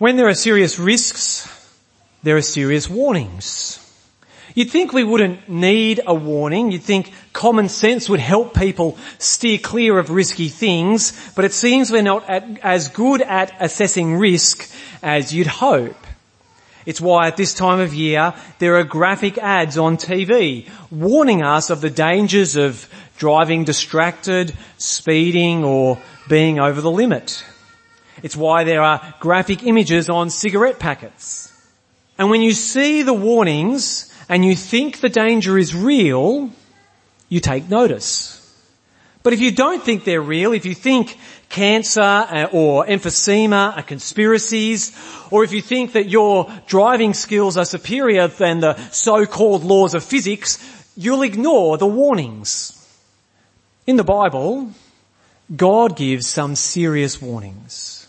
When there are serious risks, there are serious warnings. You'd think we wouldn't need a warning. You'd think common sense would help people steer clear of risky things, but it seems we're not at, as good at assessing risk as you'd hope. It's why at this time of year there are graphic ads on TV warning us of the dangers of driving distracted, speeding or being over the limit. It's why there are graphic images on cigarette packets. And when you see the warnings and you think the danger is real, you take notice. But if you don't think they're real, if you think cancer uh, or emphysema are conspiracies, or if you think that your driving skills are superior than the so-called laws of physics, you'll ignore the warnings. In the Bible, God gives some serious warnings.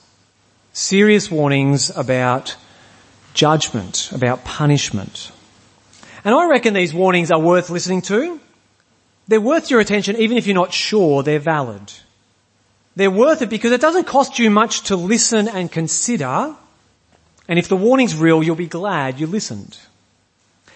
Serious warnings about judgment, about punishment. And I reckon these warnings are worth listening to they're worth your attention even if you're not sure they're valid. They're worth it because it doesn't cost you much to listen and consider. And if the warning's real, you'll be glad you listened.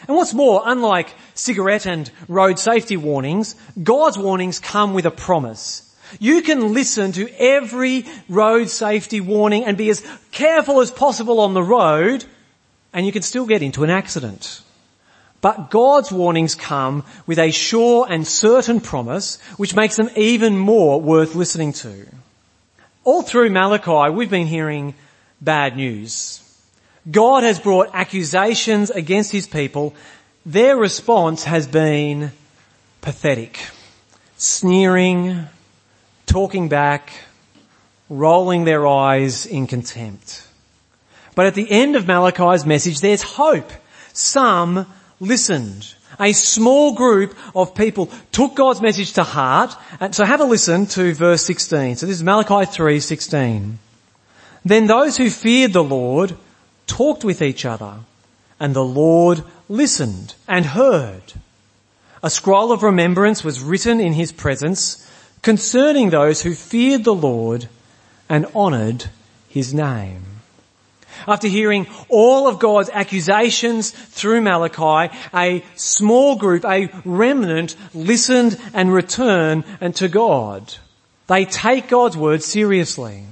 And what's more, unlike cigarette and road safety warnings, God's warnings come with a promise. You can listen to every road safety warning and be as careful as possible on the road and you can still get into an accident. But God's warnings come with a sure and certain promise which makes them even more worth listening to. All through Malachi we've been hearing bad news. God has brought accusations against his people. Their response has been pathetic. Sneering, talking back, rolling their eyes in contempt. But at the end of Malachi's message there's hope. Some listened. A small group of people took God's message to heart. And so have a listen to verse 16. So this is Malachi 3, 16. Then those who feared the Lord talked with each other and the Lord listened and heard. A scroll of remembrance was written in his presence concerning those who feared the Lord and honoured his name. After hearing all of God's accusations through Malachi, a small group, a remnant listened and returned unto God. They take God's word seriously.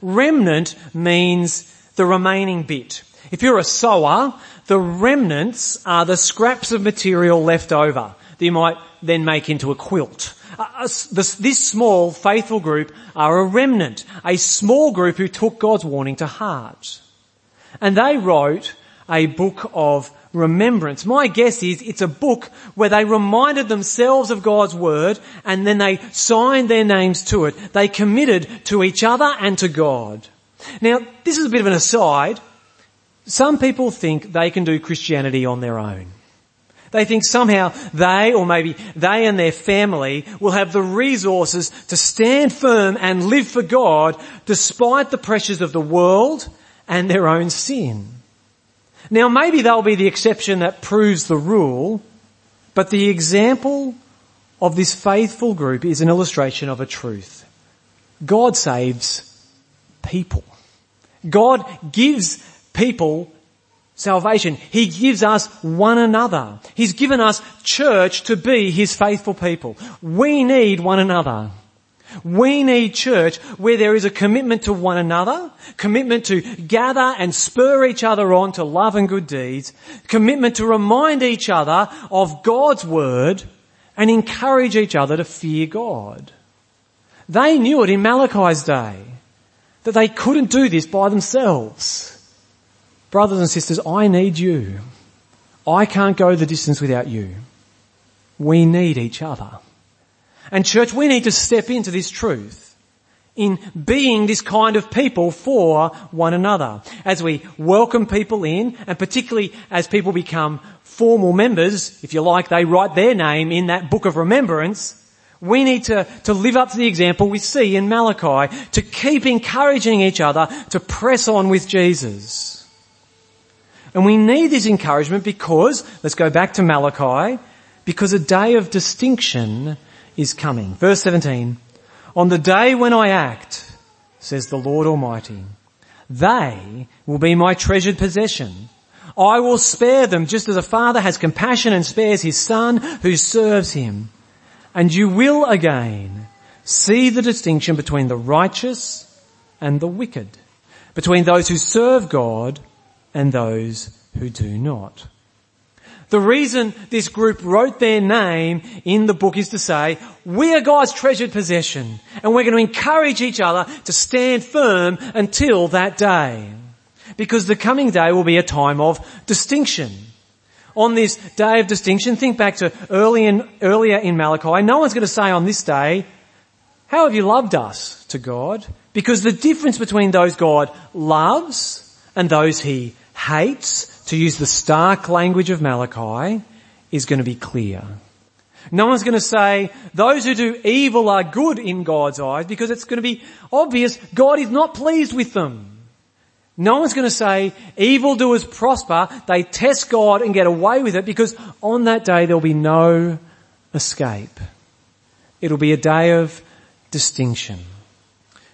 Remnant means the remaining bit. If you're a sewer, the remnants are the scraps of material left over that you might then make into a quilt. This small faithful group are a remnant, a small group who took God's warning to heart. And they wrote a book of remembrance. My guess is it's a book where they reminded themselves of God's word and then they signed their names to it. They committed to each other and to God. Now, this is a bit of an aside. Some people think they can do Christianity on their own. They think somehow they, or maybe they and their family, will have the resources to stand firm and live for God despite the pressures of the world and their own sin. Now maybe they'll be the exception that proves the rule, but the example of this faithful group is an illustration of a truth. God saves people. God gives people salvation. He gives us one another. He's given us church to be His faithful people. We need one another. We need church where there is a commitment to one another, commitment to gather and spur each other on to love and good deeds, commitment to remind each other of God's word and encourage each other to fear God. They knew it in Malachi's day that they couldn't do this by themselves. Brothers and sisters, I need you. I can't go the distance without you. We need each other. And church, we need to step into this truth in being this kind of people for one another. As we welcome people in, and particularly as people become formal members, if you like, they write their name in that book of remembrance, we need to, to live up to the example we see in Malachi, to keep encouraging each other to press on with Jesus. And we need this encouragement because, let's go back to Malachi, because a day of distinction is coming. Verse 17. On the day when I act, says the Lord Almighty, They will be my treasured possession. I will spare them just as a father has compassion and spares his son who serves him. And you will again see the distinction between the righteous and the wicked, between those who serve God and those who do not. The reason this group wrote their name in the book is to say, we are God's treasured possession and we're going to encourage each other to stand firm until that day. Because the coming day will be a time of distinction. On this day of distinction, think back to early in, earlier in Malachi, no one's going to say on this day, how have you loved us to God? Because the difference between those God loves and those he hates to use the stark language of Malachi, is going to be clear. No one's going to say those who do evil are good in God's eyes because it's going to be obvious God is not pleased with them. No one's going to say evildoers prosper, they test God and get away with it because on that day there'll be no escape. It'll be a day of distinction.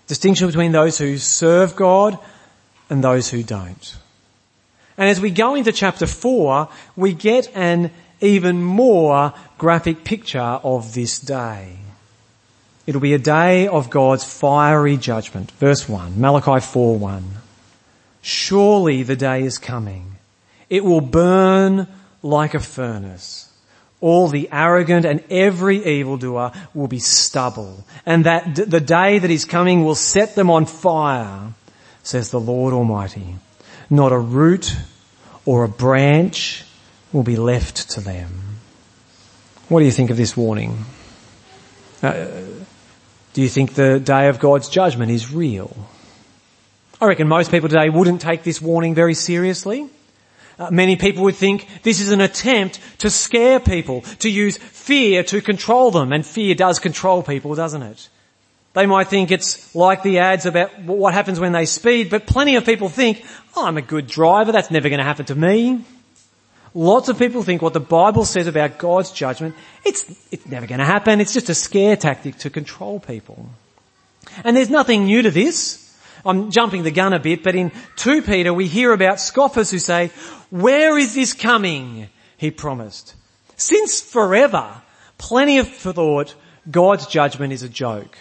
Distinction between those who serve God and those who don't. And as we go into chapter four, we get an even more graphic picture of this day. It'll be a day of God's fiery judgment. Verse 1, Malachi 4 1. Surely the day is coming. It will burn like a furnace. All the arrogant and every evildoer will be stubble. And that the day that is coming will set them on fire, says the Lord Almighty. Not a root or a branch will be left to them. What do you think of this warning? Uh, do you think the day of God's judgment is real? I reckon most people today wouldn't take this warning very seriously. Uh, many people would think this is an attempt to scare people, to use fear to control them, and fear does control people, doesn't it? They might think it's like the ads about what happens when they speed, but plenty of people think, oh, I'm a good driver, that's never going to happen to me. Lots of people think what the Bible says about God's judgment, it's, it's never going to happen, it's just a scare tactic to control people. And there's nothing new to this. I'm jumping the gun a bit, but in 2 Peter we hear about scoffers who say, where is this coming? He promised. Since forever, plenty of thought God's judgment is a joke.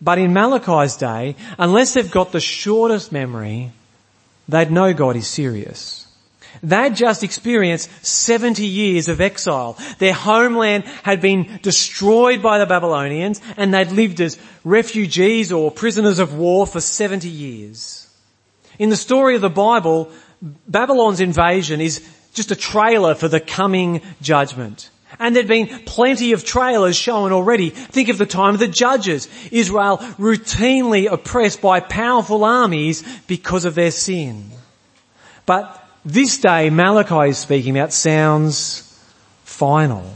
But in Malachi's day, unless they've got the shortest memory, they'd know God is serious. They'd just experienced 70 years of exile. Their homeland had been destroyed by the Babylonians and they'd lived as refugees or prisoners of war for 70 years. In the story of the Bible, Babylon's invasion is just a trailer for the coming judgment. And there'd been plenty of trailers shown already. Think of the time of the judges. Israel routinely oppressed by powerful armies because of their sin. But this day Malachi is speaking about sounds final.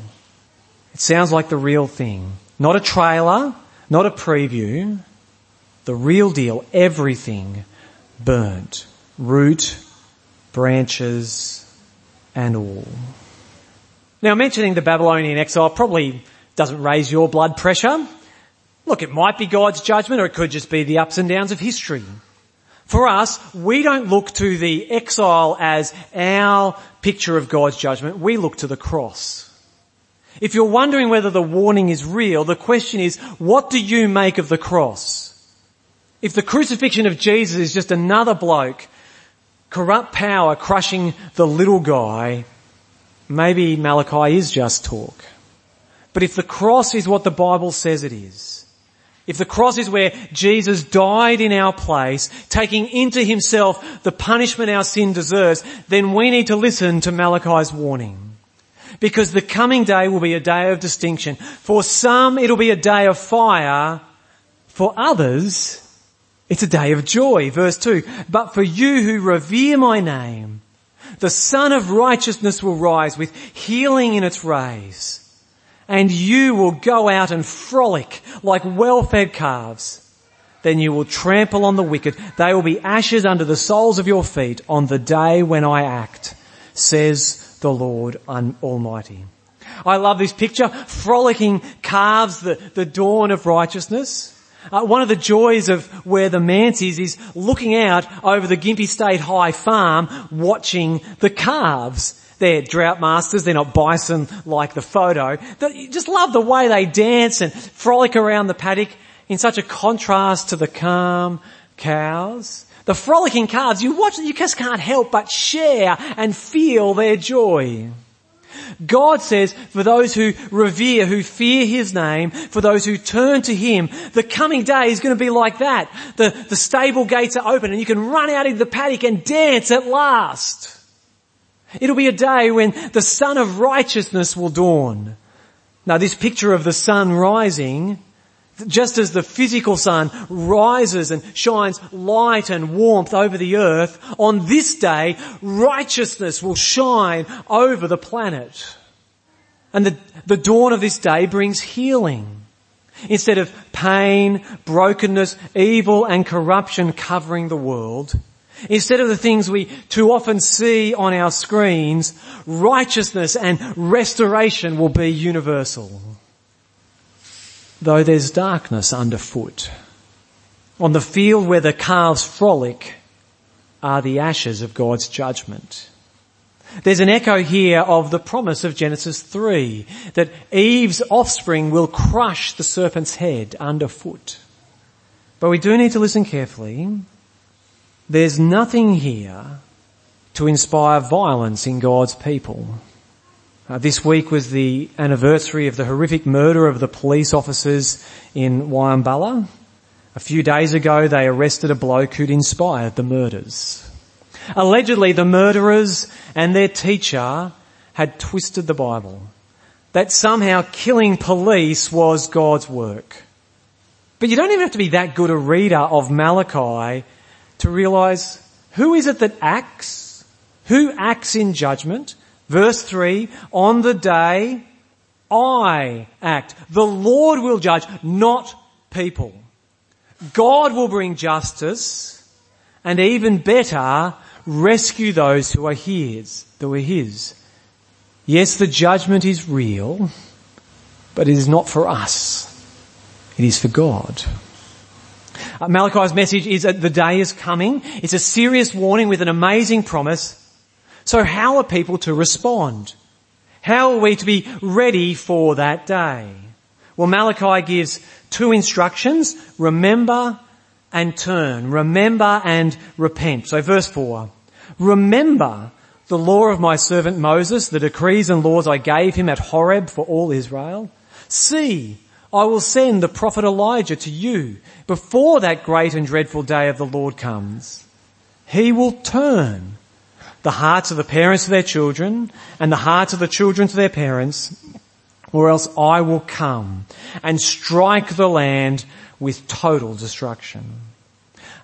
It sounds like the real thing. Not a trailer, not a preview. The real deal, everything burnt. Root, branches, and all. Now mentioning the Babylonian exile probably doesn't raise your blood pressure. Look, it might be God's judgment or it could just be the ups and downs of history. For us, we don't look to the exile as our picture of God's judgment. We look to the cross. If you're wondering whether the warning is real, the question is, what do you make of the cross? If the crucifixion of Jesus is just another bloke, corrupt power crushing the little guy, maybe Malachi is just talk. But if the cross is what the Bible says it is, if the cross is where Jesus died in our place, taking into himself the punishment our sin deserves, then we need to listen to Malachi's warning. Because the coming day will be a day of distinction. For some, it'll be a day of fire. For others, it's a day of joy. Verse 2. But for you who revere my name, the Sun of Righteousness will rise with healing in its rays. And you will go out and frolic like well-fed calves. Then you will trample on the wicked. They will be ashes under the soles of your feet on the day when I act, says the Lord Almighty. I love this picture. Frolicking calves, the, the dawn of righteousness. Uh, one of the joys of where the manse is, is looking out over the Gympie State High farm, watching the calves. They're drought masters, they're not bison like the photo. Just love the way they dance and frolic around the paddock in such a contrast to the calm cows. The frolicking calves, you watch, you just can't help but share and feel their joy. God says, for those who revere, who fear His name, for those who turn to Him, the coming day is going to be like that. The, the stable gates are open and you can run out into the paddock and dance at last. It'll be a day when the sun of righteousness will dawn. Now this picture of the sun rising just as the physical sun rises and shines light and warmth over the earth, on this day, righteousness will shine over the planet. And the, the dawn of this day brings healing. Instead of pain, brokenness, evil and corruption covering the world, instead of the things we too often see on our screens, righteousness and restoration will be universal though there's darkness underfoot. On the field where the calves frolic are the ashes of God's judgment. There's an echo here of the promise of Genesis 3 that Eve's offspring will crush the serpent's head underfoot. But we do need to listen carefully. There's nothing here to inspire violence in God's people. Uh, this week was the anniversary of the horrific murder of the police officers in Wieambilla. A few days ago they arrested a bloke who'd inspired the murders. Allegedly the murderers and their teacher had twisted the Bible. That somehow killing police was God's work. But you don't even have to be that good a reader of Malachi to realize who is it that acts? Who acts in judgment? Verse 3, on the day I act. The Lord will judge, not people. God will bring justice and even better, rescue those who are his, who are his. Yes, the judgment is real, but it is not for us. It is for God. Uh, Malachi's message is that the day is coming. It's a serious warning with an amazing promise so how are people to respond? How are we to be ready for that day? Well, Malachi gives two instructions, remember and turn. Remember and repent. So verse 4. Remember the law of my servant Moses, the decrees and laws I gave him at Horeb for all Israel. See, I will send the prophet Elijah to you before that great and dreadful day of the Lord comes. He will turn the hearts of the parents to their children and the hearts of the children to their parents, or else I will come and strike the land with total destruction.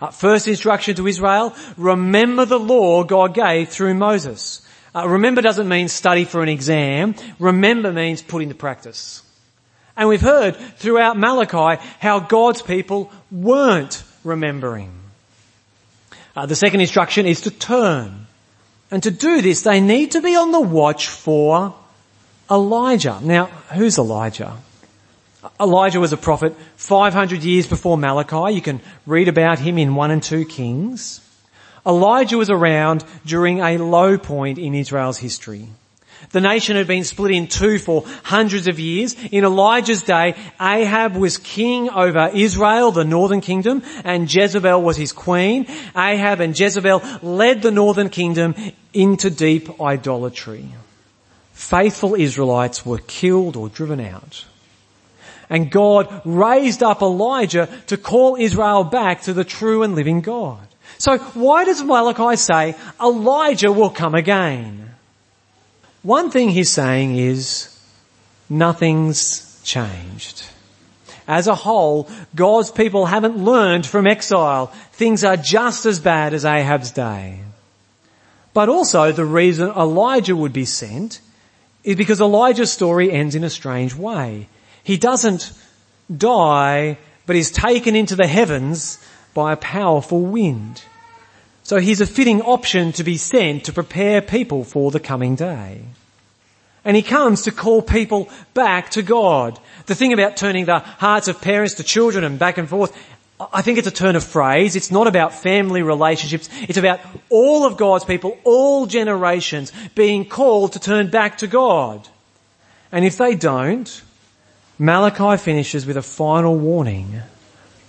Uh, first instruction to Israel, remember the law God gave through Moses. Uh, remember doesn't mean study for an exam. Remember means put into practice. And we've heard throughout Malachi how God's people weren't remembering. Uh, the second instruction is to turn. And to do this, they need to be on the watch for Elijah. Now, who's Elijah? Elijah was a prophet 500 years before Malachi. You can read about him in 1 and 2 Kings. Elijah was around during a low point in Israel's history. The nation had been split in two for hundreds of years. In Elijah's day, Ahab was king over Israel, the northern kingdom, and Jezebel was his queen. Ahab and Jezebel led the northern kingdom into deep idolatry. Faithful Israelites were killed or driven out. And God raised up Elijah to call Israel back to the true and living God. So why does Malachi say Elijah will come again? One thing he's saying is nothing's changed. As a whole, God's people haven't learned from exile. Things are just as bad as Ahab's day. But also the reason Elijah would be sent is because Elijah's story ends in a strange way. He doesn't die, but is taken into the heavens by a powerful wind. So he's a fitting option to be sent to prepare people for the coming day. And he comes to call people back to God. The thing about turning the hearts of parents to children and back and forth, I think it's a turn of phrase. It's not about family relationships. It's about all of God's people, all generations being called to turn back to God. And if they don't, Malachi finishes with a final warning.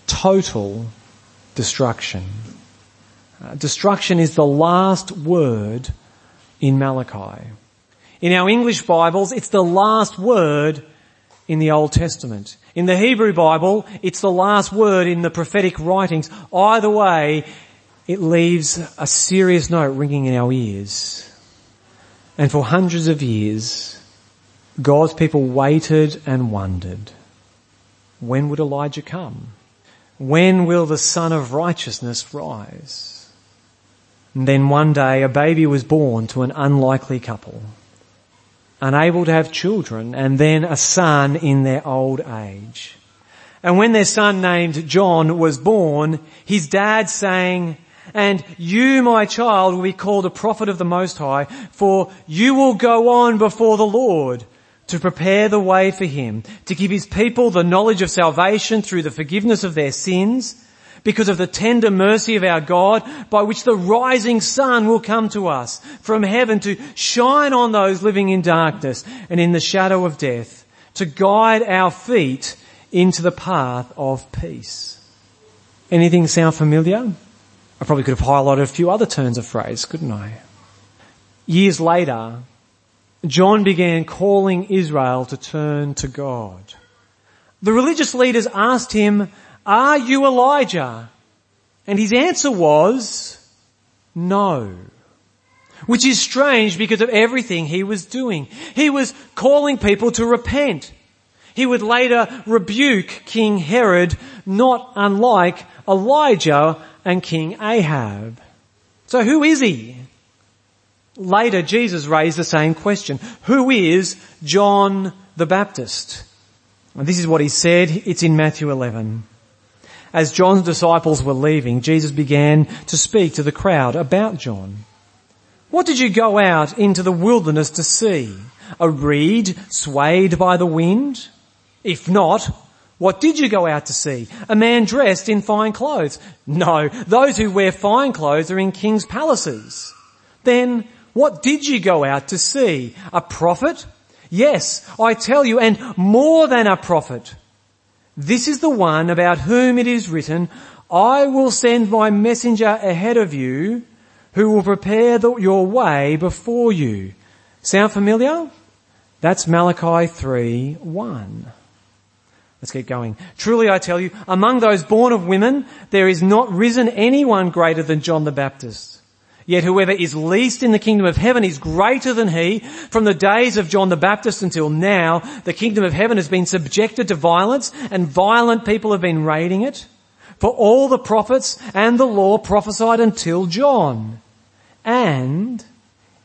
Total destruction. Uh, destruction is the last word in Malachi. In our English Bibles, it's the last word in the Old Testament. In the Hebrew Bible, it's the last word in the prophetic writings. Either way, it leaves a serious note ringing in our ears. And for hundreds of years, God's people waited and wondered, when would Elijah come? When will the sun of Righteousness rise? And then one day a baby was born to an unlikely couple unable to have children, and then a son in their old age. And when their son named John was born, his dad sang, and you, my child, will be called a prophet of the Most High, for you will go on before the Lord to prepare the way for him, to give his people the knowledge of salvation through the forgiveness of their sins, because of the tender mercy of our God by which the rising sun will come to us from heaven to shine on those living in darkness and in the shadow of death, to guide our feet into the path of peace. Anything sound familiar? I probably could have highlighted a few other turns of phrase, couldn't I? Years later, John began calling Israel to turn to God. The religious leaders asked him are you Elijah? And his answer was, no. Which is strange because of everything he was doing. He was calling people to repent. He would later rebuke King Herod, not unlike Elijah and King Ahab. So who is he? Later Jesus raised the same question. Who is John the Baptist? And this is what he said. It's in Matthew 11. As John's disciples were leaving, Jesus began to speak to the crowd about John. What did you go out into the wilderness to see? A reed swayed by the wind? If not, what did you go out to see? A man dressed in fine clothes? No, those who wear fine clothes are in king's palaces. Then what did you go out to see? A prophet? Yes, I tell you, and more than a prophet. This is the one about whom it is written, I will send my messenger ahead of you who will prepare the, your way before you. Sound familiar? That's Malachi 3, 1. Let's keep going. Truly I tell you, among those born of women, there is not risen anyone greater than John the Baptist. Yet whoever is least in the kingdom of heaven is greater than he. From the days of John the Baptist until now, the kingdom of heaven has been subjected to violence and violent people have been raiding it. For all the prophets and the law prophesied until John. And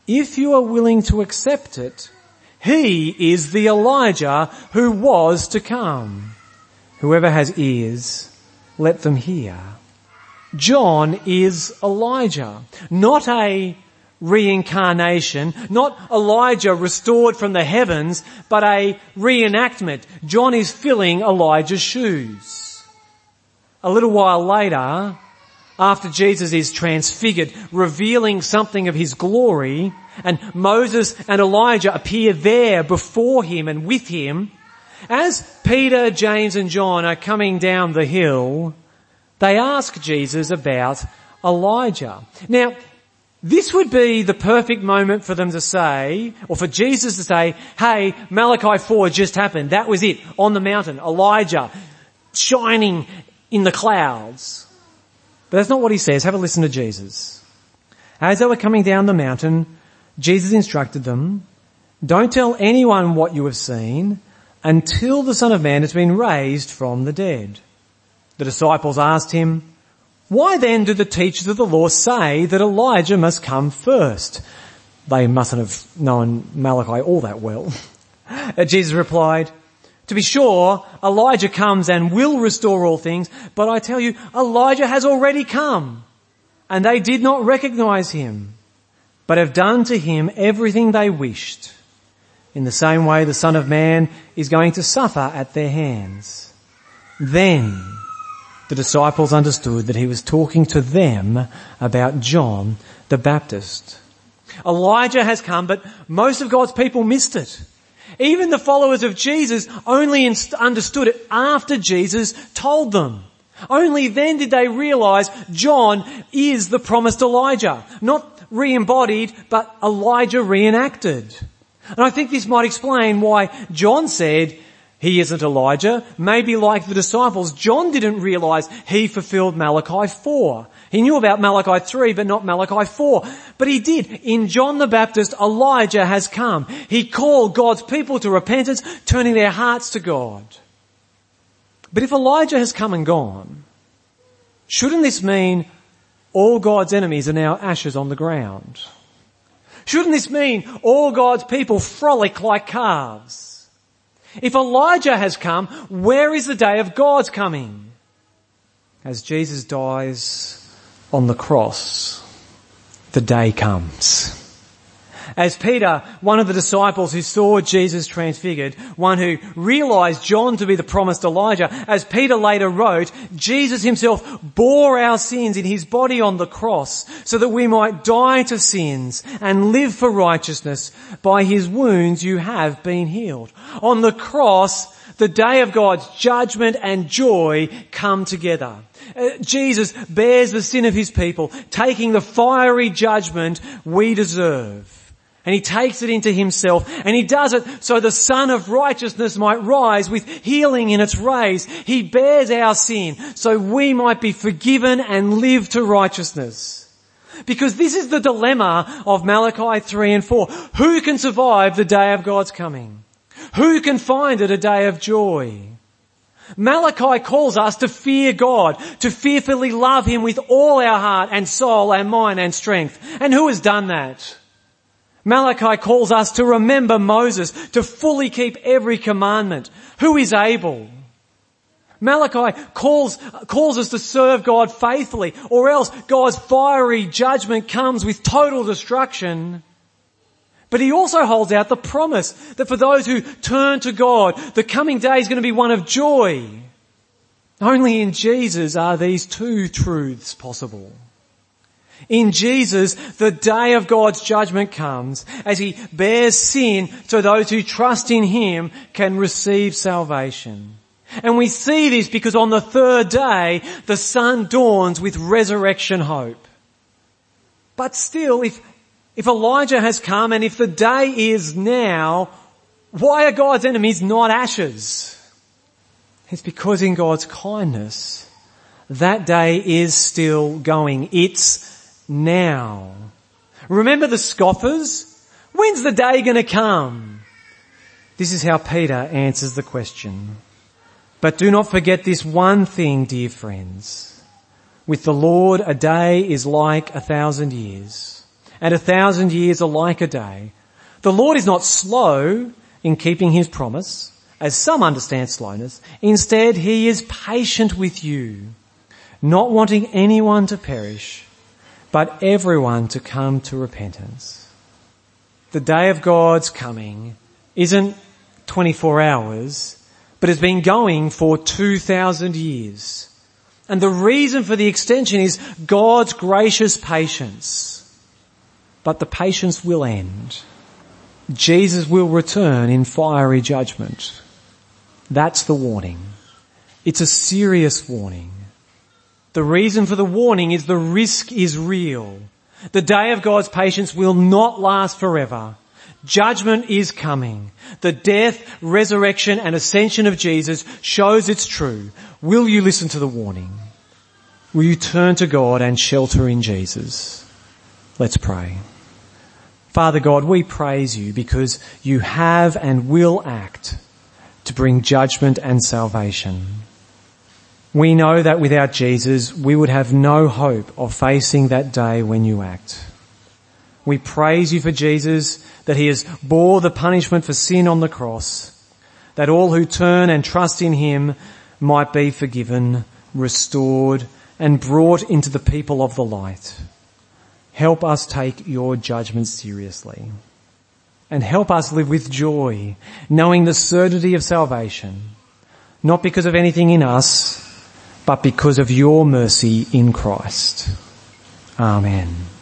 if you are willing to accept it, he is the Elijah who was to come. Whoever has ears, let them hear. John is Elijah, not a reincarnation, not Elijah restored from the heavens, but a reenactment. John is filling Elijah's shoes. A little while later, after Jesus is transfigured, revealing something of his glory, and Moses and Elijah appear there before him and with him, as Peter, James and John are coming down the hill, they ask Jesus about Elijah. Now, this would be the perfect moment for them to say, or for Jesus to say, hey, Malachi 4 just happened. That was it. On the mountain. Elijah shining in the clouds. But that's not what he says. Have a listen to Jesus. As they were coming down the mountain, Jesus instructed them, don't tell anyone what you have seen until the Son of Man has been raised from the dead. The disciples asked him, why then do the teachers of the law say that Elijah must come first? They mustn't have known Malachi all that well. Jesus replied, to be sure, Elijah comes and will restore all things, but I tell you, Elijah has already come, and they did not recognize him, but have done to him everything they wished. In the same way, the Son of Man is going to suffer at their hands. Then the disciples understood that he was talking to them about John the Baptist. Elijah has come, but most of God's people missed it. Even the followers of Jesus only understood it after Jesus told them. Only then did they realize John is the promised Elijah. Not re-embodied, but Elijah reenacted. And I think this might explain why John said he isn't Elijah. Maybe like the disciples, John didn't realize he fulfilled Malachi 4. He knew about Malachi 3, but not Malachi 4. But he did. In John the Baptist, Elijah has come. He called God's people to repentance, turning their hearts to God. But if Elijah has come and gone, shouldn't this mean all God's enemies are now ashes on the ground? Shouldn't this mean all God's people frolic like calves? If Elijah has come, where is the day of God's coming? As Jesus dies on the cross, the day comes. As Peter, one of the disciples who saw Jesus transfigured, one who realized John to be the promised Elijah, as Peter later wrote, Jesus himself bore our sins in his body on the cross so that we might die to sins and live for righteousness. By his wounds you have been healed. On the cross, the day of God's judgment and joy come together. Uh, Jesus bears the sin of his people, taking the fiery judgment we deserve and he takes it into himself and he does it so the sun of righteousness might rise with healing in its rays. He bears our sin so we might be forgiven and live to righteousness. Because this is the dilemma of Malachi 3 and 4. Who can survive the day of God's coming? Who can find it a day of joy? Malachi calls us to fear God, to fearfully love Him with all our heart and soul and mind and strength. And who has done that? Malachi calls us to remember Moses, to fully keep every commandment. Who is able? Malachi calls, calls us to serve God faithfully, or else God's fiery judgment comes with total destruction. But he also holds out the promise that for those who turn to God, the coming day is going to be one of joy. Only in Jesus are these two truths possible. In Jesus, the day of God's judgment comes as He bears sin so those who trust in Him can receive salvation. And we see this because on the third day, the sun dawns with resurrection hope. But still, if, if Elijah has come and if the day is now, why are God's enemies not ashes? It's because in God's kindness, that day is still going. It's now. Remember the scoffers? When's the day to come? This is how Peter answers the question. But do not forget this one thing, dear friends. With the Lord, a day is like a thousand years, and a thousand years are like a day. The Lord is not slow in keeping his promise, as some understand slowness. Instead, he is patient with you, not wanting anyone to perish, but everyone to come to repentance. The day of God's coming isn't 24 hours, but has been going for 2,000 years. And the reason for the extension is God's gracious patience. But the patience will end. Jesus will return in fiery judgment. That's the warning. It's a serious warning. The reason for the warning is the risk is real. The day of God's patience will not last forever. Judgment is coming. The death, resurrection and ascension of Jesus shows it's true. Will you listen to the warning? Will you turn to God and shelter in Jesus? Let's pray. Father God, we praise you because you have and will act to bring judgment and salvation. We know that without Jesus, we would have no hope of facing that day when you act. We praise you for Jesus, that he has bore the punishment for sin on the cross, that all who turn and trust in him might be forgiven, restored, and brought into the people of the light. Help us take your judgment seriously. and help us live with joy, knowing the certainty of salvation, not because of anything in us, but because of your mercy in Christ. Amen.